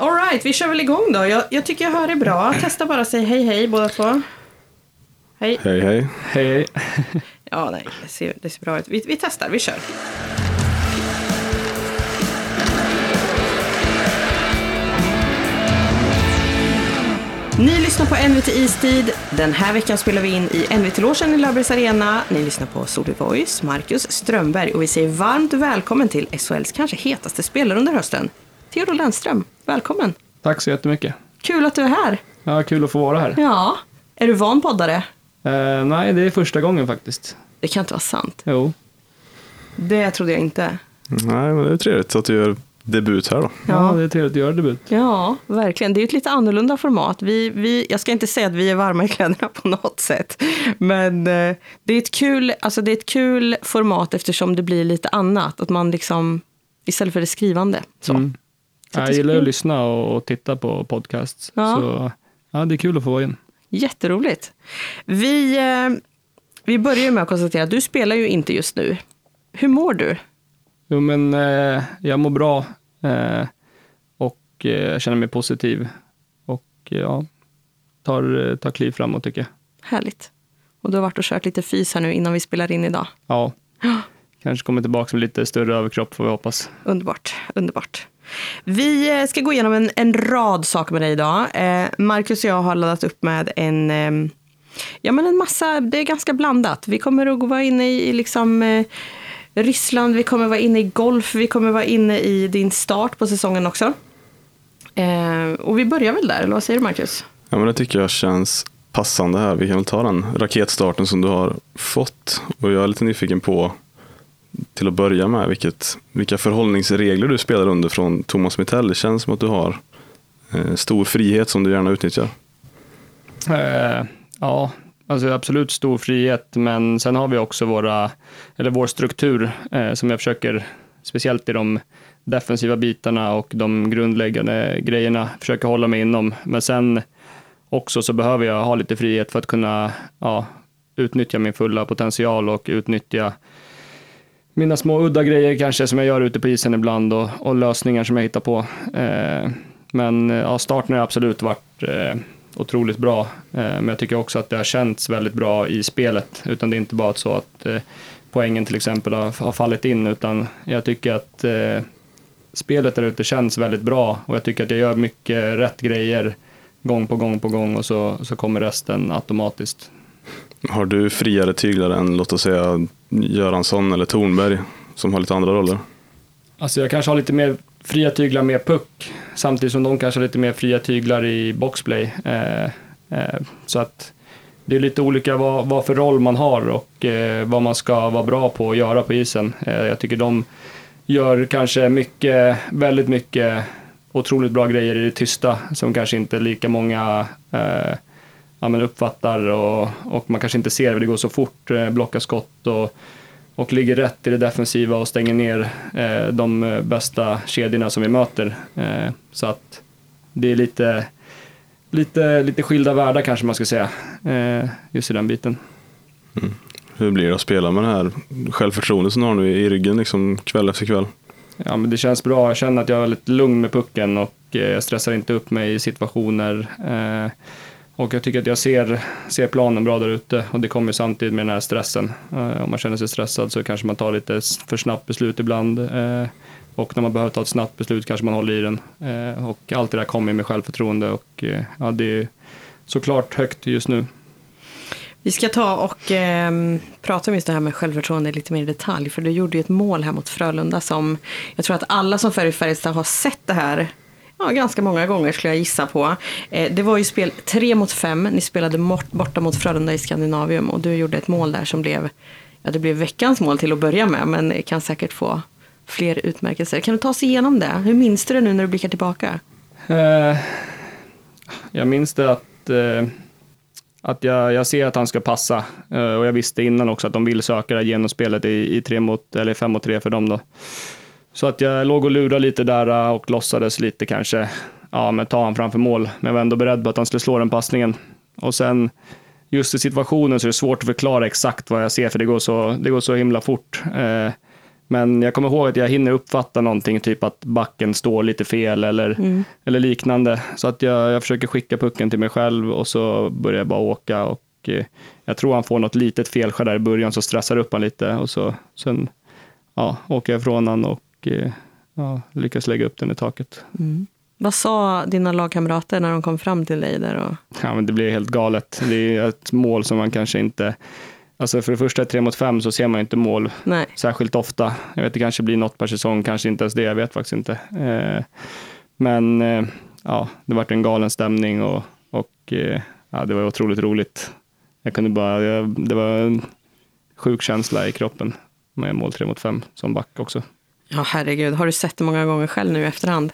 Alright, vi kör väl igång då. Jag, jag tycker jag hör er bra. Testa bara säg hej hej båda två. Hej. Hej hej. Hej. Ja, nej, det ser, det ser bra ut. Vi, vi testar, vi kör. Ni lyssnar på NVT Istid. Den här veckan spelar vi in i NVT-logen i Löfbergs Arena. Ni lyssnar på Solveig Voice, Marcus Strömberg och vi säger varmt välkommen till SHLs kanske hetaste spelare under hösten. Theodor Lennström, välkommen. Tack så jättemycket. Kul att du är här. Ja, kul att få vara här. Ja, är du van poddare? Eh, nej, det är första gången faktiskt. Det kan inte vara sant. Jo. Det trodde jag inte. Nej, men det är trevligt att du gör debut här då. Ja. det är trevligt att göra debut. Ja, verkligen. Det är ett lite annorlunda format. Vi, vi, jag ska inte säga att vi är varma i kläderna på något sätt. Men eh, det, är ett kul, alltså det är ett kul format eftersom det blir lite annat. Att man liksom, istället för det skrivande. Så. Mm. Jag gillar att lyssna och, titta på podcasts. Ja. Så ja, det är kul att få vara in. Jätteroligt. Vi, eh, vi börjar med att konstatera att du spelar ju inte just nu. Hur mår du? Jo, men eh, jag mår bra eh, och jag känner mig positiv. Och ja, tar, tar kliv framåt tycker jag. Härligt. Och du har varit och kört lite fys här nu innan vi spelar in idag. Ja, kanske kommer tillbaka med lite större överkropp får vi hoppas. Underbart, underbart. Vi eh, ska gå igenom en, en rad saker med dig idag. Eh, Marcus och jag har laddat upp med en, eh, ja men en massa, det är ganska blandat. Vi kommer att vara inne i, i liksom, eh, Ryssland, vi kommer vara inne i golf, vi kommer vara inne i din start på säsongen också. Eh, och vi börjar väl där, eller vad säger du Marcus? Ja, men det tycker jag känns passande här. Vi kan väl ta den raketstarten som du har fått. Och jag är lite nyfiken på, till att börja med, vilket, vilka förhållningsregler du spelar under från Thomas Mittell. Det känns som att du har eh, stor frihet som du gärna utnyttjar. Eh, ja, alltså absolut stor frihet, men sen har vi också våra, eller vår struktur eh, som jag försöker, speciellt i de defensiva bitarna och de grundläggande grejerna, försöker hålla mig inom. Men sen också så behöver jag ha lite frihet för att kunna ja, utnyttja min fulla potential och utnyttja mina små udda grejer kanske som jag gör ute på isen ibland och, och lösningar som jag hittar på. Eh, men eh, ja, starten har absolut varit eh, otroligt bra. Eh, men jag tycker också att det har känts väldigt bra i spelet. Utan det är inte bara så att eh, poängen till exempel har, har fallit in, utan jag tycker att eh, spelet där ute känns väldigt bra och jag tycker att jag gör mycket rätt grejer gång på gång på gång och så, så kommer resten automatiskt. Har du friare tyglar än, låt oss säga, Göransson eller Tornberg, som har lite andra roller? Alltså jag kanske har lite mer fria tyglar med puck, samtidigt som de kanske har lite mer fria tyglar i boxplay. Eh, eh, så att det är lite olika vad, vad för roll man har och eh, vad man ska vara bra på att göra på isen. Eh, jag tycker de gör kanske mycket, väldigt mycket otroligt bra grejer i det tysta som kanske inte lika många eh, ja, men uppfattar och, och man kanske inte ser för det går så fort, eh, blocka skott och och ligger rätt i det defensiva och stänger ner eh, de eh, bästa kedjorna som vi möter. Eh, så att det är lite, lite, lite skilda världar kanske man ska säga, eh, just i den biten. Hur blir det att spela med det här självförtroendet som du har nu i ryggen liksom, kväll efter kväll? Ja, men det känns bra. Jag känner att jag är väldigt lugn med pucken och eh, jag stressar inte upp mig i situationer. Och jag tycker att jag ser, ser planen bra där ute och det kommer samtidigt med den här stressen. Eh, om man känner sig stressad så kanske man tar lite för snabbt beslut ibland. Eh, och när man behöver ta ett snabbt beslut kanske man håller i den. Eh, och allt det där kommer med självförtroende och ja, det är såklart högt just nu. Vi ska ta och eh, prata om just det här med självförtroende lite mer i detalj. För du gjorde ju ett mål här mot Frölunda som jag tror att alla som följer Färjestad har sett det här ja, ganska många gånger skulle jag gissa på. Eh, det var ju spel tre mot fem. Ni spelade borta mot Frölunda i Skandinavium och du gjorde ett mål där som blev, ja det blev veckans mål till att börja med men kan säkert få fler utmärkelser. Kan du ta oss igenom det? Hur minns du det nu när du blickar tillbaka? Eh, jag minns det att, eh, att jag, jag ser att han ska passa och jag visste innan också att de vill söka det här genomspelet i, i tre mot, eller fem mot tre för dem då. Så att jag låg och lurade lite där eh, och låtsades lite kanske, ja men ta han framför mål, men jag var ändå beredd på att han skulle slå den passningen. Och sen just i situationen så är det svårt att förklara exakt vad jag ser för det går så, det går så himla fort. Eh, Men jag kommer ihåg att jag hinner uppfatta någonting, typ att backen står lite fel eller, eller liknande. Så att jag, jag försöker skicka pucken till mig själv och så börjar jag bara åka. Och, eh, jag tror han får något litet felskär där i början, så stressar upp han lite. Och så, sen ja, åker jag ifrån han och eh, ja, lyckas lägga upp den i taket. Vad sa dina lagkamrater när de kom fram till dig där? Och... Ja, men det blir helt galet. Det är ett mål som man kanske inte... Alltså för det första, tre mot fem, så ser man inte mål Nej. särskilt ofta. Jag vet, det kanske blir något per säsong, kanske inte ens det, jag vet faktiskt inte. Eh, men eh, ja, det vart en galen stämning och, och ja, det var otroligt roligt. Jag kunde bara, jag, det var en sjuk känsla i kroppen med mål tre mot fem som back också. Ja, herregud. Har du sett det många gånger själv nu i efterhand?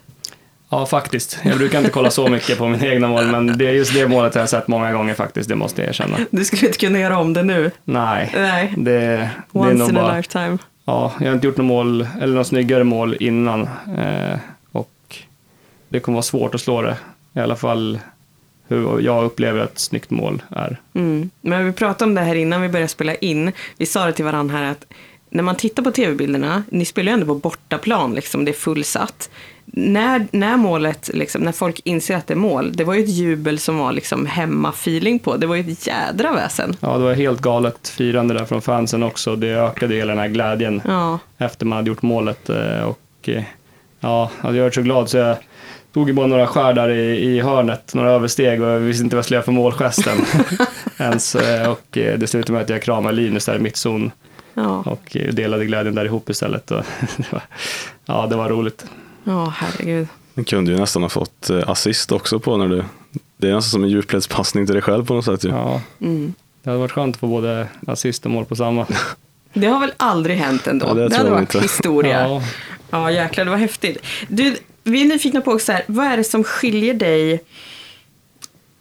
Ja, faktiskt. Jag brukar inte kolla så mycket på mina egna mål, men det är just det målet jag har sett många gånger faktiskt, det måste jag erkänna. Du skulle inte kunna göra om det nu? Nej, Nej. det, det är Once nog in a bara... lifetime. Ja, jag har inte gjort något mål, eller något snyggare mål innan. Eh, och det kommer vara svårt att slå det. I alla fall hur jag upplever att ett snyggt mål är. Mm. Men vi pratade om det här innan vi började spela in. Vi sa det till varandra här att när man tittar på tv-bilderna, ni spelar ju ändå på bortaplan, liksom, det är fullsatt. När, när målet, liksom, när folk inser att det är mål, det var ju ett jubel som var liksom hemma-feeling på. Det var ju ett jädra väsen. Ja, det var helt galet firande där från fansen också. Det ökade hela den här glädjen Ja, efter man hade gjort målet. eh, Och eh, ja, jag varit så glad så jag tog ju bara några skär där i, i hörnet, några översteg och jag visste inte vad jag skulle göra för målgesten ens. eh, Och det slutade med att jag kramade Linus där i mittzon ja, och delade glädjen där ihop istället. Och det var, ja, det var roligt. ja herregud. Du kunde ju nästan ha fått eh, assist också på när du... Det är nästan som en djupledspassning till dig själv på något sätt ju. Ja, Mm. det hade varit skönt att få både assist och mål på samma. Det har väl aldrig hänt ändå? Ja, det det hade varit inte. historia. Ja, Ja, jäklar, det var häftigt. Du, vi är nyfikna på också här, vad är det som skiljer dig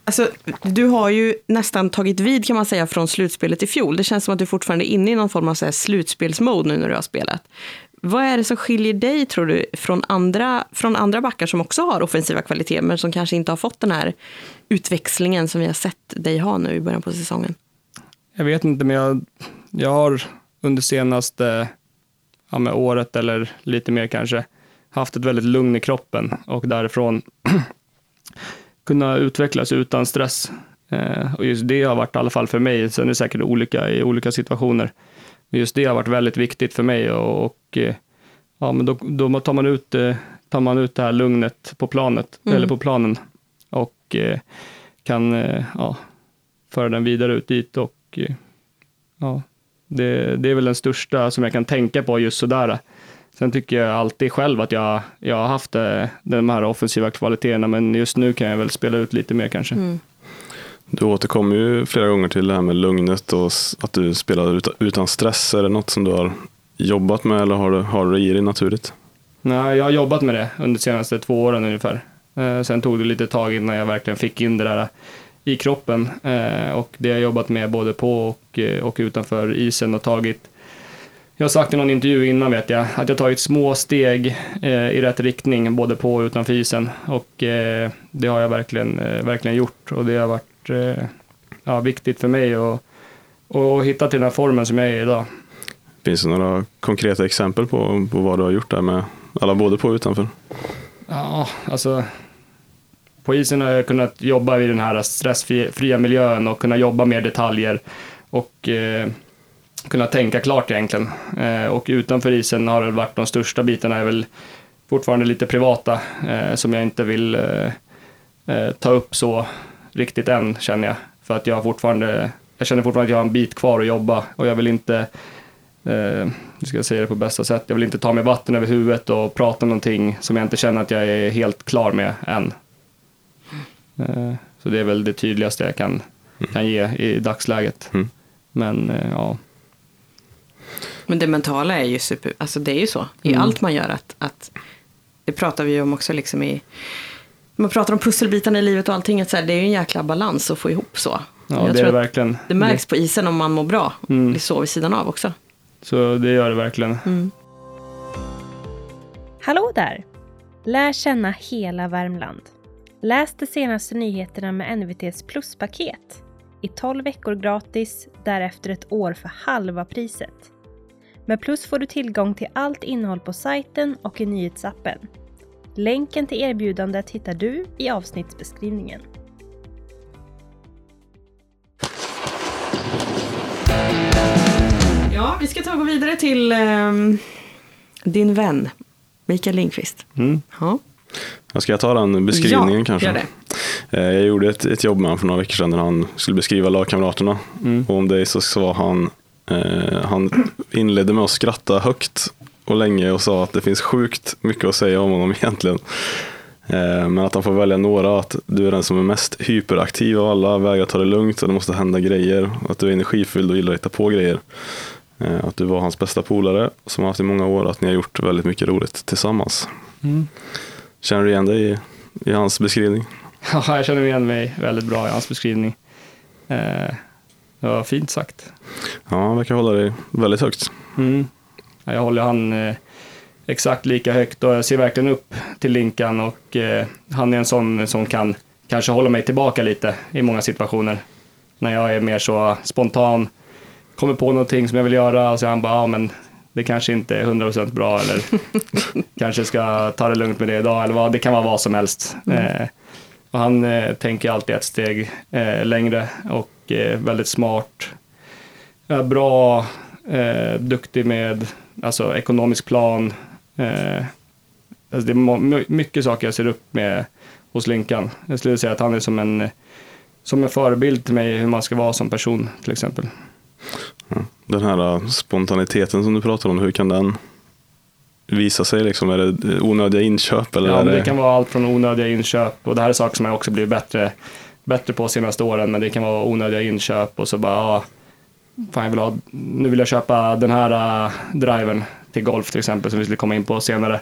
Alltså, du har ju nästan tagit vid kan man säga från slutspelet i fjol. Det känns som att du fortfarande är inne i någon form av så här slutspelsmode nu när du har spelat. Vad är det som skiljer dig, tror du, från andra, från andra backar som också har offensiva kvaliteter, men som kanske inte har fått den här utväxlingen som vi har sett dig ha nu i början på säsongen? Jag vet inte, men jag, jag har under senaste ja, med året eller lite mer kanske haft ett väldigt lugn i kroppen och därifrån kunna utvecklas utan stress. Eh, och just det har varit i alla fall för mig, sen är det säkert olika i olika situationer. Men just det har varit väldigt viktigt för mig och, och eh, ja, men då, då tar, man ut, eh, tar man ut det här lugnet på planet, Mm. eller på planen och kan ja, föra den vidare ut dit och ja, det, det är väl den största som jag kan tänka på just sådär. Sen tycker jag alltid själv att jag, jag har haft eh, de här offensiva kvaliteterna, men just nu kan jag väl spela ut lite mer kanske. Mm. Du återkommer ju flera gånger till det här med lugnet och att du spelar utan, utan stress. Är det något som du har jobbat med eller har du, har du det i dig naturligt? Nej, jag har jobbat med det under de senaste två åren ungefär. Eh, sen tog det lite tag innan jag verkligen fick in det där i kroppen. Eh, och det har jag jobbat med både på och, eh, och utanför isen och tagit jag har sagt i någon intervju innan vet jag, att jag tagit små steg eh, i rätt riktning både på och utanför isen. Och eh, det har jag verkligen, eh, verkligen gjort och det har varit eh, ja, viktigt för mig att och hitta till den här formen som jag är i idag. Finns det några konkreta exempel på, på vad du har gjort där med alla både på och utanför? Ja, alltså på isen har jag kunnat jobba i den här stressfria miljön och kunna jobba med detaljer och eh, kunna tänka klart egentligen. Eh, och utanför isen har det varit de största bitarna är väl fortfarande lite privata eh, som jag inte vill eh, ta upp så riktigt än känner jag. För att jag fortfarande, jag känner fortfarande att jag har en bit kvar att jobba och jag vill inte hur ska jag säga det på bästa sätt, jag vill inte ta mig vatten över huvudet och prata om någonting som jag inte känner att jag är helt klar med än. Så det är väl det tydligaste jag kan, kan ge i dagsläget. Mm. Men ja, Men det mentala är ju super, alltså det är ju så i Mm. allt man gör. Att, att, det pratar vi ju om också liksom i, man pratar om pusselbitarna i livet och allting. Att så här, det är ju en jäkla balans att få ihop så. ja Jag det tror är det verkligen. det märks på isen om man mår bra. Mm. Det är så vid sidan av också. Så det gör det verkligen. Mm. Hallå där! Lär känna hela Värmland. Läs de senaste nyheterna med NVTs pluspaket. I 12 veckor gratis, därefter ett år för halva priset. Med Plus får du tillgång till allt innehåll på sajten och i nyhetsappen. Länken till erbjudandet hittar du i avsnittsbeskrivningen. Ja, vi ska ta och gå vidare till ehm, din vän Mikael Lindqvist. Mm. Ja, Jag ska ta den beskrivningen ja kanske. gör det. Eh, Jag gjorde ett, ett jobb med honom för några veckor sedan när han skulle beskriva lagkamraterna. Mm. Och om dig så sa han, han inledde med att skratta högt och länge och sa att det finns sjukt mycket att säga om honom egentligen. Eh, men att han får välja några, att du är den som är mest hyperaktiv av alla, vägrar ta det lugnt och det måste hända grejer. Att du är energifylld och gillar att hitta på grejer. Eh, att du var hans bästa polare som har haft i många år att ni har gjort väldigt mycket roligt tillsammans. Mm. Känner du igen dig i, i hans beskrivning? Ja, jag känner igen mig väldigt bra i hans beskrivning. Eh, var fint sagt. Ja, han verkar hålla dig väldigt högt. Mm. Ja, Jag håller han eh, exakt lika högt och jag ser verkligen upp till Linkan och eh, han är en sån som kan kanske hålla mig tillbaka lite i många situationer. När jag är mer så spontan, kommer på någonting som jag vill göra och så är han bara, ja men det kanske inte är 100% bra eller kanske ska ta det lugnt med det idag eller vad, det kan vara vad som helst. Eh, och han eh, tänker alltid ett steg eh, längre och eh, väldigt smart. Bra, eh, duktig med alltså, ekonomisk plan. Eh, alltså, det är mycket saker jag ser upp med hos Linkan. Jag skulle säga att han är som en, som en förebild till mig hur man ska vara som person till exempel. Den här eh, spontaniteten som du pratar om, hur kan den visa sig? Liksom? Är det onödiga inköp? Eller Ja, det... det kan vara allt från onödiga inköp och det här är saker som jag också blivit bättre, bättre på senaste åren, men det kan vara onödiga inköp och så bara, ja, fan jag vill ha, nu vill jag köpa den här uh, driven till golf till exempel som vi skulle komma in på senare.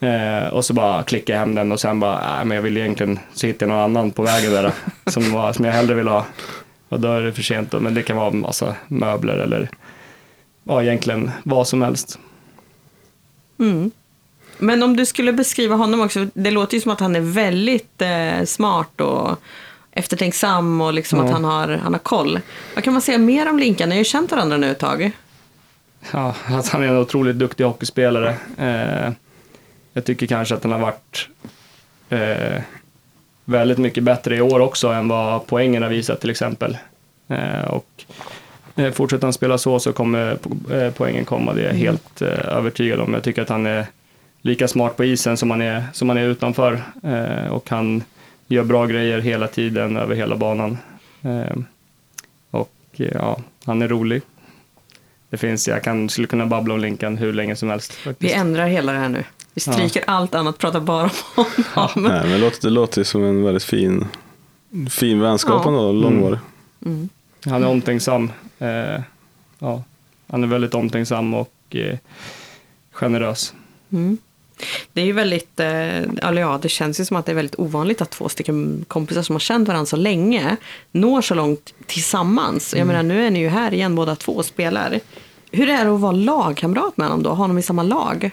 Eh, och så bara klickar jag hem den och sen bara, nej men jag vill egentligen, så hittar jag någon annan på vägen där som, var, som jag hellre vill ha. Och då är det för sent då, men det kan vara en massa möbler eller ja, egentligen vad som helst. Mm. Men om du skulle beskriva honom också, det låter ju som att han är väldigt eh, smart och eftertänksam och liksom Ja. att han har, han har koll. Vad kan man säga mer om Linkan? Ni har ju känt varandra nu ett tag. Ja, att han är en otroligt duktig hockeyspelare. Eh, jag tycker kanske att han har varit eh, väldigt mycket bättre i år också än vad poängen har visat till exempel. Eh, och fortsätter han spela så så kommer eh, poängen komma, det är jag helt eh, övertygad om. Jag tycker att han är lika smart på isen som han är, som han är utanför eh, och han gör bra grejer hela tiden över hela banan. Eh, och eh, ja, han är rolig. Det finns, jag kan, skulle kunna babbla om Linkan hur länge som helst. Vi Faktiskt. ändrar hela det här nu. Vi stryker allt annat, pratar bara om honom. Nej, men det låter, det låter som en väldigt fin, fin vänskap Ja. ändå, långvarig. Mm. Han är omtänksam. Eh, ja, han är väldigt omtänksam och eh, generös. Mm. Det är ju väldigt, eh, eller ja, det känns ju som att det är väldigt ovanligt att två stycken kompisar som har känt varandra så länge når så långt tillsammans. Jag menar, nu är ni ju här igen båda två och spelar. Hur är det att vara lagkamrat med honom då? Ha honom i samma lag?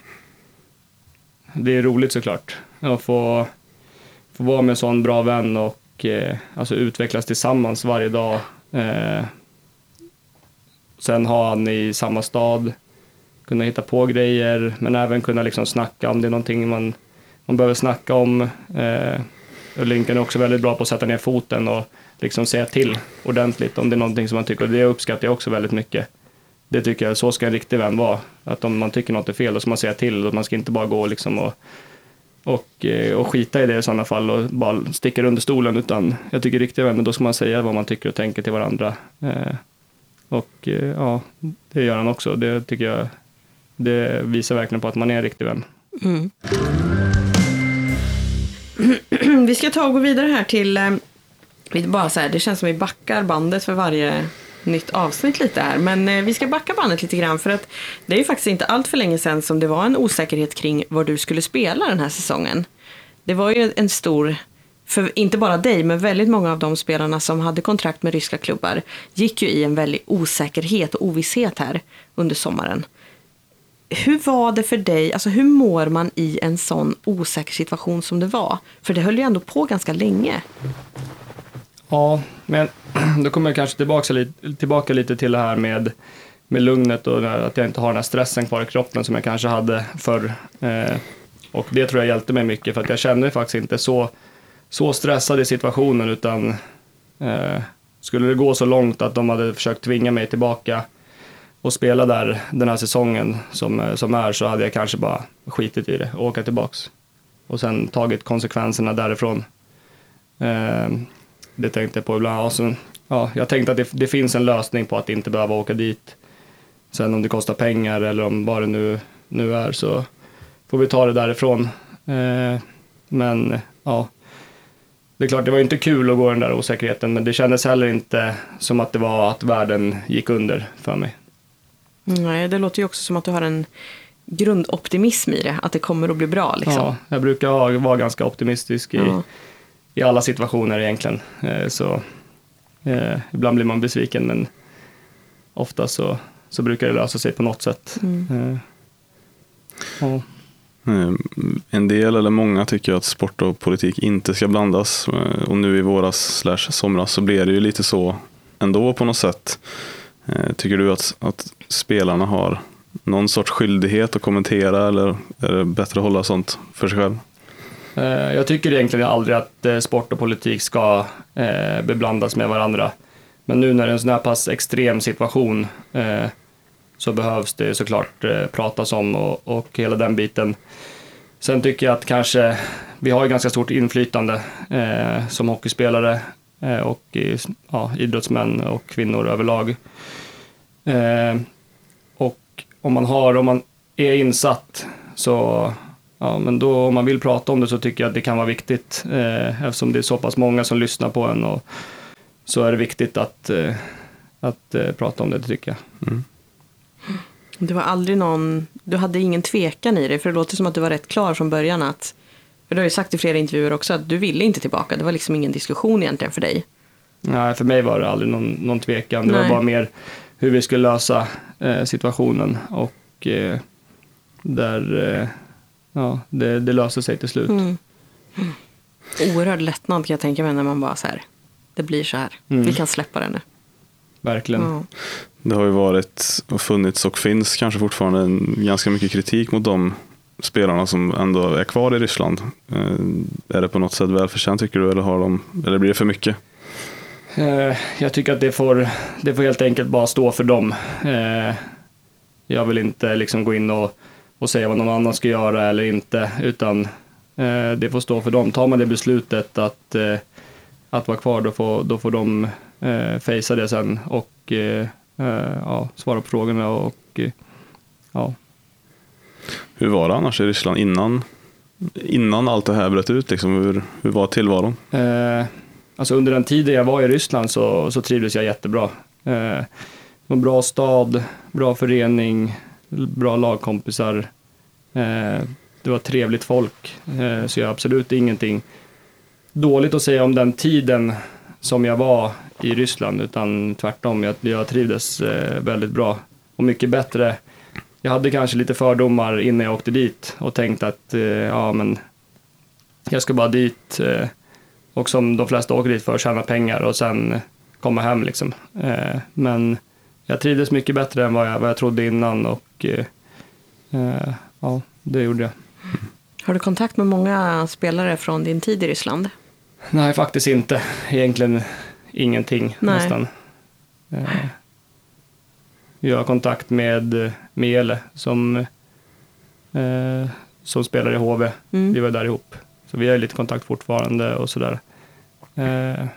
Det är roligt såklart att få, få vara med en sån bra vän och eh, alltså utvecklas tillsammans varje dag. Eh, sen har han i samma stad, kunna hitta på grejer, men även kunna liksom snacka om det är någonting man, man behöver snacka om. Eh, och Lincoln är också väldigt bra på att sätta ner foten och liksom säga till ordentligt om det är någonting som man tycker, och det uppskattar jag också väldigt mycket. Det tycker jag, så ska en riktig vän vara. Att om man tycker något är fel, då ska man säga till och man ska inte bara gå liksom och, och, eh, och skita i det i sådana fall och bara sticka under stolen, utan jag tycker riktiga vänner, då ska man säga vad man tycker och tänker till varandra. Eh, och eh, ja, det gör han också. Det tycker jag, det visar verkligen på att man är en riktig vän. Mm. Vi ska ta och gå vidare här till, eh, bara så här, det känns som vi backar bandet för varje nytt avsnitt lite här. Men eh, vi ska backa bandet lite grann för att det är ju faktiskt inte allt för länge sedan som det var en osäkerhet kring var du skulle spela den här säsongen. Det var ju en stor, för inte bara dig, men väldigt många av de spelarna som hade kontrakt med ryska klubbar gick ju i en väldig osäkerhet och ovisshet här under sommaren. Hur var det för dig, alltså hur mår man i en sån osäker situation som det var? För det höll ju ändå på ganska länge. Ja, men då kommer jag kanske tillbaka lite, tillbaka lite till det här med med lugnet och att jag inte har den här stressen kvar i kroppen som jag kanske hade förr. Eh, och det tror jag hjälpte mig mycket för att jag kände mig faktiskt inte så, så stressad i situationen utan eh, skulle det gå så långt att de hade försökt tvinga mig tillbaka och spela där den här säsongen som, eh, som är så hade jag kanske bara skitit i det och åka tillbaks. Och sen tagit konsekvenserna därifrån. Eh, det tänkte jag på ibland. Sen, ja, jag tänkte att det, det, finns en lösning på att inte behöva åka dit. Sen om det kostar pengar eller om vad det nu, nu är så får vi ta det därifrån. Eh, men ja, det är klart, det var inte kul att gå den där osäkerheten, men det kändes heller inte som att det var att världen gick under för mig. Nej, det låter ju också som att du har en grundoptimism i det, att det kommer att bli bra. Liksom. Ja, jag brukar vara ganska optimistisk i, ja. I alla situationer egentligen. Eh, så eh, ibland blir man besviken, men ofta så, så brukar det lösa sig på något sätt. Mm. Eh, ja. En del eller många tycker att sport och politik inte ska blandas och nu i våras slash somras så blev det ju lite så ändå på något sätt. Tycker du att, att spelarna har någon sorts skyldighet att kommentera eller är det bättre att hålla sånt för sig själv? Eh, jag tycker egentligen aldrig att eh, sport och politik ska eh, beblandas med varandra. Men nu när det är en sån här pass extrem situation så behövs det såklart pratas om och, och hela den biten. Sen tycker jag att kanske, vi har ju ganska stort inflytande som hockeyspelare och ja, idrottsmän och kvinnor överlag. Eh, och om man har, om man är insatt så, ja men då om man vill prata om det så tycker jag att det kan vara viktigt eh, eftersom det är så pass många som lyssnar på en och så är det viktigt att, eh, att prata om det, det tycker jag. Mm. Det var aldrig någon, du hade ingen tvekan i det, för det låter som att du var rätt klar från början att, för du har ju sagt i flera intervjuer också att du ville inte tillbaka, det var liksom ingen diskussion egentligen för dig. Nej, för mig var det aldrig någon, någon tvekan, det Nej. var bara mer hur vi skulle lösa eh, situationen och eh, där, eh, ja, det, det löste sig till slut. Mm. Mm. Oerhörd lättnad kan jag tänka mig när man bara så här, det blir så här, mm. vi kan släppa det nu. Verkligen. Ja. Det har ju varit och funnits och finns kanske fortfarande en, ganska mycket kritik mot de spelarna som ändå är kvar i Ryssland. Eh, är det på något sätt välförtjänt tycker du eller, har de, eller blir det för mycket? Eh, jag tycker att det får, det får helt enkelt bara stå för dem. Eh, jag vill inte liksom gå in och, och säga vad någon annan ska göra eller inte, utan det får stå för dem. Tar man det beslutet att, att vara kvar, då får, då får de eh, fejsa det sen och Eh, ja, svara på frågorna och eh, ja. Hur var det annars i Ryssland innan, innan allt det här bröt ut? Liksom, hur, hur var tillvaron? Eh, alltså under den tiden jag var i Ryssland så, så trivdes jag jättebra. Eh, en bra stad, bra förening, bra lagkompisar. Eh, det var trevligt folk, eh, så jag har absolut ingenting dåligt att säga om den tiden som jag var i Ryssland, utan tvärtom. Jag, jag trivdes eh, väldigt bra och mycket bättre. Jag hade kanske lite fördomar innan jag åkte dit och tänkte att eh, ja, men jag ska bara dit eh, och som de flesta åker dit för att tjäna pengar och sen komma hem liksom. Eh, men jag trivdes mycket bättre än vad jag, vad jag trodde innan och eh, eh, ja, det gjorde jag. Har du kontakt med många spelare från din tid i Ryssland? Nej, faktiskt inte. Egentligen ingenting Nej. nästan. Eh, jag har kontakt med Mele som, eh, som spelar i HV. Mm. Vi var där ihop. Så vi har lite kontakt fortfarande och sådär. Eh,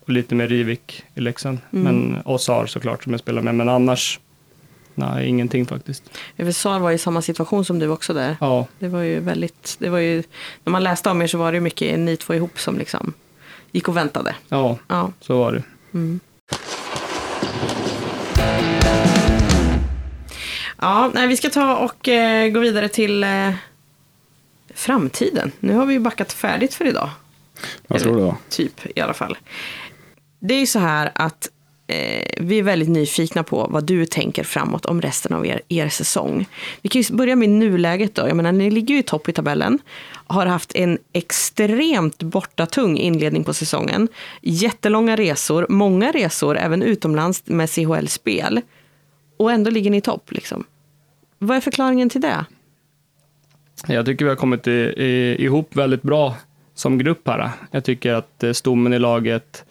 och lite med Rivik i Leksand. Mm. Men, och Sar såklart som jag spelar med. Men annars, nej ingenting faktiskt. Sar var i samma situation som du också där. Ja. Det var ju väldigt, det var ju, när man läste om er så var det mycket ni två ihop som liksom gick och väntade. Ja, ja. så var det. Mm. Ja, nej, vi ska ta och eh, gå vidare till eh, framtiden. Nu har vi ju backat färdigt för idag. Jag tror det. Typ i alla fall. Det är ju så här att Eh, vi är väldigt nyfikna på vad du tänker framåt om resten av er, er säsong. Vi kan ju börja med nuläget då. Jag menar, ni ligger ju i topp i tabellen. Har haft en extremt bortatung inledning på säsongen. Jättelånga resor, många resor även utomlands med CHL-spel. och ändå ligger ni i topp. Liksom. Vad är förklaringen till det? Jag tycker vi har kommit i, i, ihop väldigt bra som grupp här. Jag tycker att eh, stommen i laget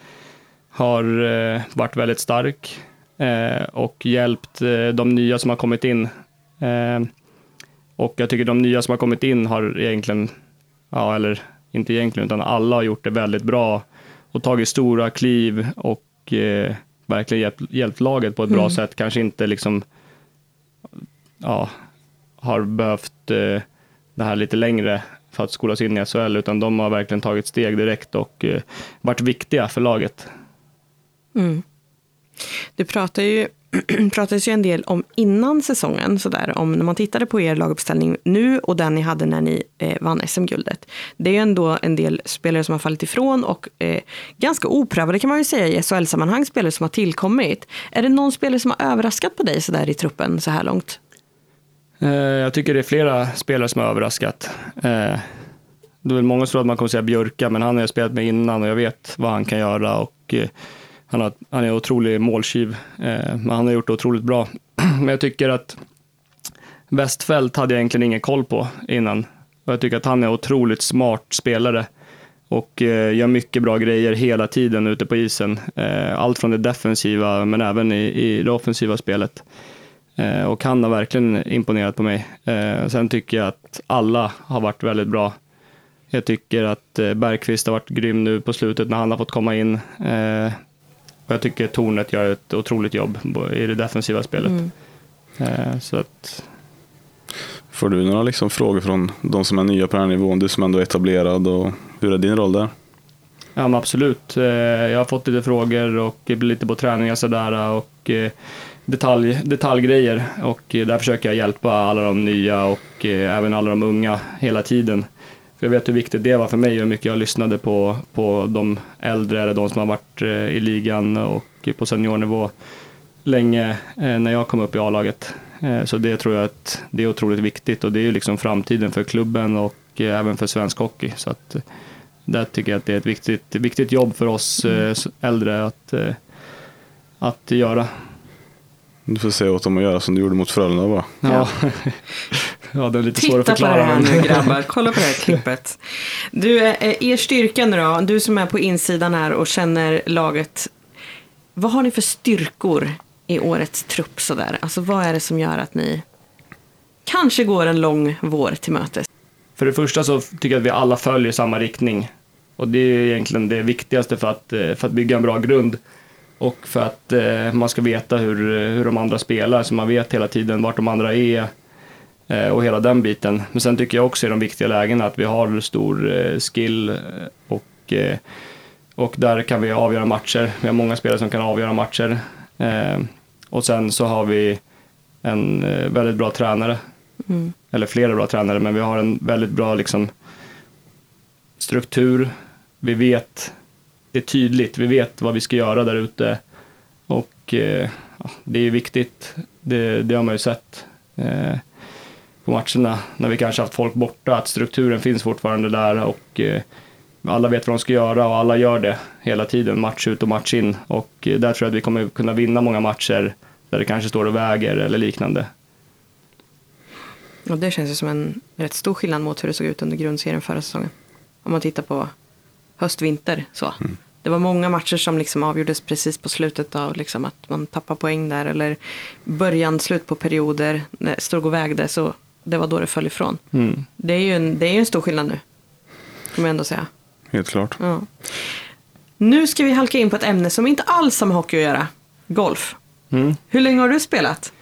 har eh, varit väldigt stark eh, och hjälpt eh, de nya som har kommit in. Eh, och jag tycker de nya som har kommit in har egentligen, ja eller inte egentligen, utan alla har gjort det väldigt bra och tagit stora kliv och eh, verkligen hjälpt, hjälpt laget på ett bra Mm. sätt. Kanske inte liksom, ja, har behövt eh, det här lite längre för att skolas in i SHL, utan de har verkligen tagit steg direkt och varit viktiga för laget. Mm. Du pratar ju, pratades ju en del om innan säsongen, sådär, om när man tittade på er laguppställning nu och den ni hade när ni eh, vann SM-guldet. Det är ju ändå en del spelare som har fallit ifrån och eh, ganska oprövade kan man ju säga i SHL-sammanhang, spelare som har tillkommit. Är det någon spelare som har överraskat på dig sådär i truppen så här långt? Eh, jag tycker det är flera spelare som har överraskat. Eh, det är väl många som tror att man kommer säga Björka, men han har jag spelat med innan och jag vet vad han kan göra och eh, han, har, han är en otrolig måltjuv, eh, men han har gjort det otroligt bra. men jag tycker att Westfält hade jag egentligen ingen koll på innan. Och jag tycker att han är en otroligt smart spelare och eh, gör mycket bra grejer hela tiden ute på isen. Eh, allt från det defensiva, men även i, i det offensiva spelet. Eh, och han har verkligen imponerat på mig. Eh, sen tycker jag att alla har varit väldigt bra. Jag tycker att eh, Bergqvist har varit grym nu på slutet när han har fått komma in. Eh, och jag tycker Tornet gör ett otroligt jobb i det defensiva spelet. Mm. Eh, så att, Får du några liksom frågor från de som är nya på den här nivån? Du som ändå är etablerad och hur är din roll där? ja, men absolut. Eh, jag har fått lite frågor och lite på träningar sådär och eh, detalj, detaljgrejer. Och där försöker jag hjälpa alla de nya och även alla de unga hela tiden. För jag vet hur viktigt det var för mig och hur mycket jag lyssnade på, på de äldre eller de som har varit eh, i ligan och på seniornivå länge eh, när jag kom upp i A-laget. Eh, så det tror jag att det är otroligt viktigt och det är ju liksom framtiden för klubben och även för svensk hockey. Så att, där tycker jag att det är ett viktigt, viktigt jobb för oss s- äldre att, att göra. Du får säga åt dem att göra som du gjorde mot Frölunda va? Ja, ja det är lite svårt att Titta på det förklara. här nu grabbar, kolla på det här klippet. Du, eh, er styrka nu då, du som är på insidan här och känner laget. Vad har ni för styrkor i årets trupp sådär? Alltså vad är det som gör att ni kanske går en lång vår till mötes? För det första så tycker jag att vi alla följer samma riktning. Och det är egentligen det viktigaste för att, eh, för att bygga en bra grund. Och för att eh, man ska veta hur, hur de andra spelar, så man vet hela tiden vart de andra är. Eh, och hela den biten. Men sen tycker jag också i de viktiga lägena att vi har stor eh, skill eh, och, och där kan vi avgöra matcher. Vi har många spelare som kan avgöra matcher. Och sen så har vi en väldigt bra tränare Mm. eller flera bra tränare, men vi har en väldigt bra liksom, struktur. Vi vet, det är tydligt, vi vet vad vi ska göra där ute. Och ja, det är viktigt, det, det har man ju sett på matcherna när vi kanske haft folk borta, att strukturen finns fortfarande där och eh, alla vet vad de ska göra och alla gör det hela tiden, match ut och match in. Och eh, där tror jag att vi kommer kunna vinna många matcher där det kanske står och väger eller liknande. Och det känns ju som en rätt stor skillnad mot hur det såg ut under grundserien förra säsongen. Om man tittar på höst-vinter så. Det var många matcher som liksom avgjordes precis på slutet av liksom att man tappar poäng där. Eller början, slut på perioder. När det stod och vägde så det var då det föll ifrån. Mm. Det är ju en, det är ju en stor skillnad nu. Kan man ändå säga. Helt klart. Ja. Nu ska vi halka in på ett ämne som inte alls har med hockey att göra. Golf. Mm. Hur länge har du spelat?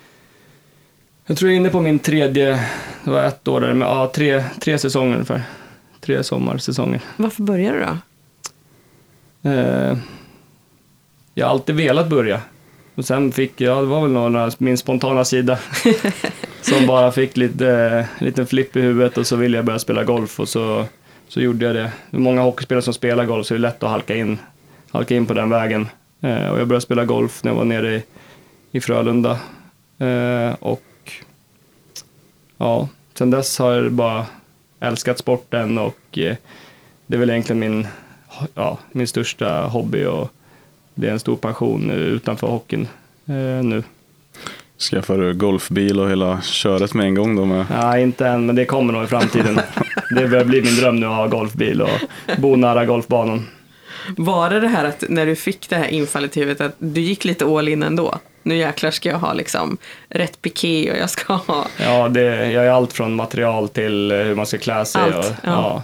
Jag tror jag är inne på min tredje, det var ett år där, men ja, tre, tre säsonger ungefär. Tre sommarsäsonger. Varför började du då? Eh, jag har alltid velat börja. Och sen fick jag, det var väl några, min spontana sida, som bara fick lite, liten flipp i huvudet och så ville jag börja spela golf och så, så gjorde jag det. Det är många hockeyspelare som spelar golf så det är lätt att halka in, halka in på den vägen. Eh, och jag började spela golf när jag var nere i, i Frölunda. Eh, och ja, sen dess har jag bara älskat sporten och eh, det är väl egentligen min, ja, min största hobby och det är en stor passion utanför hockeyn eh, nu. Skaffa du golfbil och hela köret med en gång då med. Nej, inte än, men det kommer nog i framtiden. det börjar bli min dröm nu att ha golfbil och bo nära golfbanan. Var det det här att när du fick det här infallet i huvudet att du gick lite all in ändå? Nu jäklar ska jag ha liksom rätt piké och jag ska ha... Ja, det, jag är allt från material till eh, hur man ska klä sig. Allt, och, ja. ja.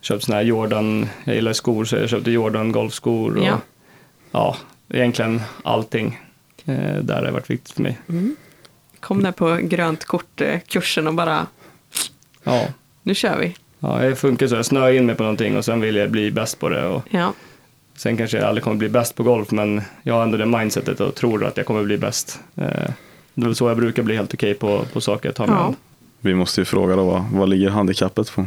Köpt såna här Jordan, jag gillar skor så jag köpte Jordan golfskor och Ja. Ja, egentligen allting. Eh, där har det varit viktigt för mig. Kom där på grönt kort-kursen och bara, Ja, nu kör vi. ja, det funkar så. Jag snöar in mig på någonting och sen vill jag bli bäst på det. Och Ja, sen kanske jag aldrig kommer bli bäst på golf, men jag har ändå det mindsetet och tror att jag kommer bli bäst. Eh, det är så jag brukar bli helt okej på, på saker jag tar mig Ja. an. Vi måste ju fråga då, vad, vad ligger handikappet på?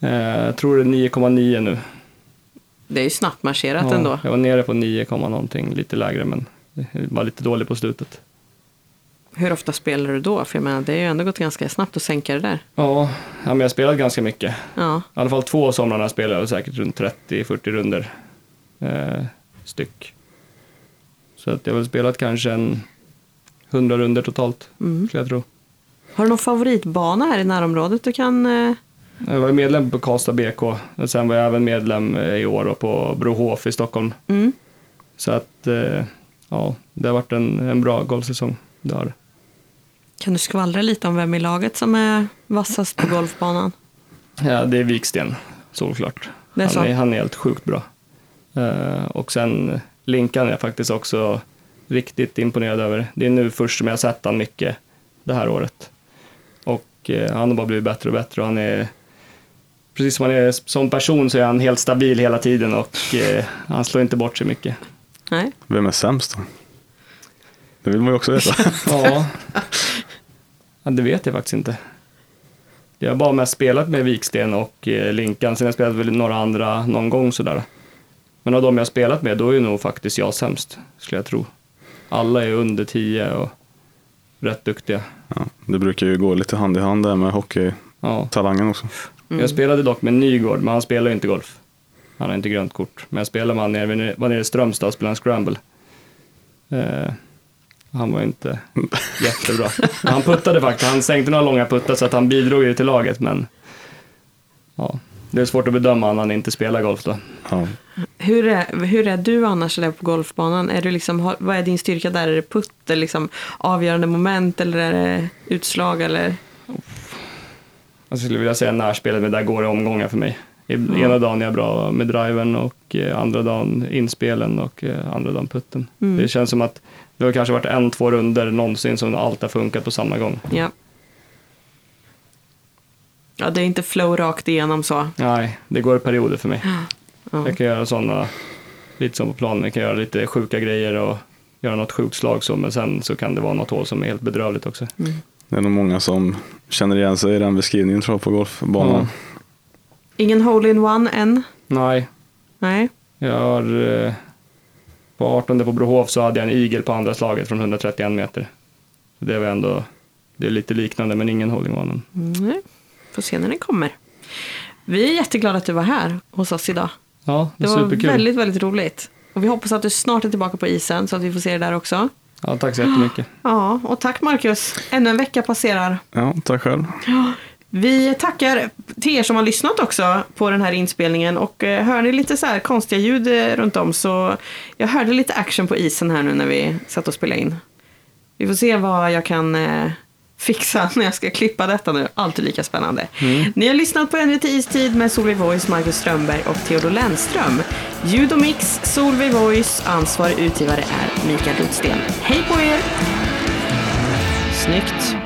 Eh, jag tror det är 9,9 nu. Det är ju snabbt marscherat Ja, ändå. Jag var nere på 9, någonting, lite lägre, men var lite dålig på slutet. Hur ofta spelar du då? För jag menar, det har ju ändå gått ganska snabbt att sänka det där. Ja, ja men jag har spelat ganska mycket. Ja, I alla fall två somrarna spelade jag säkert runt 30-40 runder eh, styck. Så att jag har väl spelat kanske en 100 runder totalt, Mm. skulle jag tro. Har du någon favoritbana här i närområdet du kan... Eh... Jag var medlem på Karlstad BK. Och sen var jag även medlem eh, i år på Brohof i Stockholm. Mm. Så att, eh, ja, det har varit en, en bra golfsäsong. Det har. Kan du skvallra lite om vem i laget som är vassast på golfbanan? Ja, det är Viksten, solklart. Det är han, så. är, han är helt sjukt bra. Eh, och sen Linkan är jag faktiskt också riktigt imponerad över. Det är nu först som jag har sett han mycket det här året. Och han har bara blivit bättre och bättre och han är Precis som han är som person så är han helt stabil hela tiden och eh, han slår inte bort sig mycket. Nej? Vem är sämst då? Det vill man ju också veta. Ja. ja, det vet jag faktiskt inte. Jag har bara mest spelat med Viksten och eh, Linkan, sen har jag spelat väl några andra någon gång sådär. Men av de jag har spelat med, då är nog faktiskt jag sämst, skulle jag tro. Alla är under 10 och rätt duktiga. Ja, det brukar ju gå lite hand i hand där med hockeytalangen Ja. också. Jag spelade dock med Nygård, men han spelar ju inte golf. Han har inte grönt kort. Men jag spelade med han nere, var nere i Strömstad och spelade en scramble. Eh, han var inte jättebra. Men han puttade faktiskt. Han sänkte några långa puttar så att han bidrog ju till laget, men ja, det är svårt att bedöma när han inte spelar golf då. Ja. Hur är, hur är du annars där på golfbanan? Är du liksom, vad är din styrka där? Är det putt, liksom avgörande moment eller är det utslag? Eller? Jag skulle vilja säga närspelet, men där går det omgångar för mig. Ena dagen är jag bra med driven och eh, andra dagen inspelen och eh, andra dagen putten. Mm. Det känns som att det har kanske varit en, två runder någonsin som allt har funkat på samma gång. Ja. Ja, det är inte flow rakt igenom så. Nej, det går i perioder för mig. Ja. Jag kan göra sådana, lite som på planen, jag kan göra lite sjuka grejer och göra något sjukt slag så, men sen så kan det vara något hål som är helt bedrövligt också. Det är nog många som känner igen sig i den beskrivningen tror jag på golfbanan. Ja. Ingen hole-in-one än? Nej, Nej. jag har eh, på 18 på Brohof så hade jag en igel på andra slaget från 131 meter. Det var ändå, det är lite liknande men ingen holding one. Mm. Får se när den kommer. Vi är jätteglada att du var här hos oss idag. Ja, det Det är var superkul. väldigt, väldigt roligt. Och vi hoppas att du snart är tillbaka på isen så att vi får se dig där också. Ja, tack så jättemycket. Ja, och tack Marcus. Ännu en vecka passerar. Ja, tack själv. Vi tackar till er som har lyssnat också på den här inspelningen och eh, hör ni lite så här konstiga ljud eh, runt om så jag hörde lite action på isen här nu när vi satt och spelade in. Vi får se vad jag kan eh, fixa när jag ska klippa detta nu. Alltid lika spännande. Ni har lyssnat på Ännu till istid med Solveig Voice, Marcus Strömberg och Theodor Lennström. Ljud och mix, Solveig Voice. Ansvarig utgivare är Mikael Rotsten. Hej på er! Snyggt!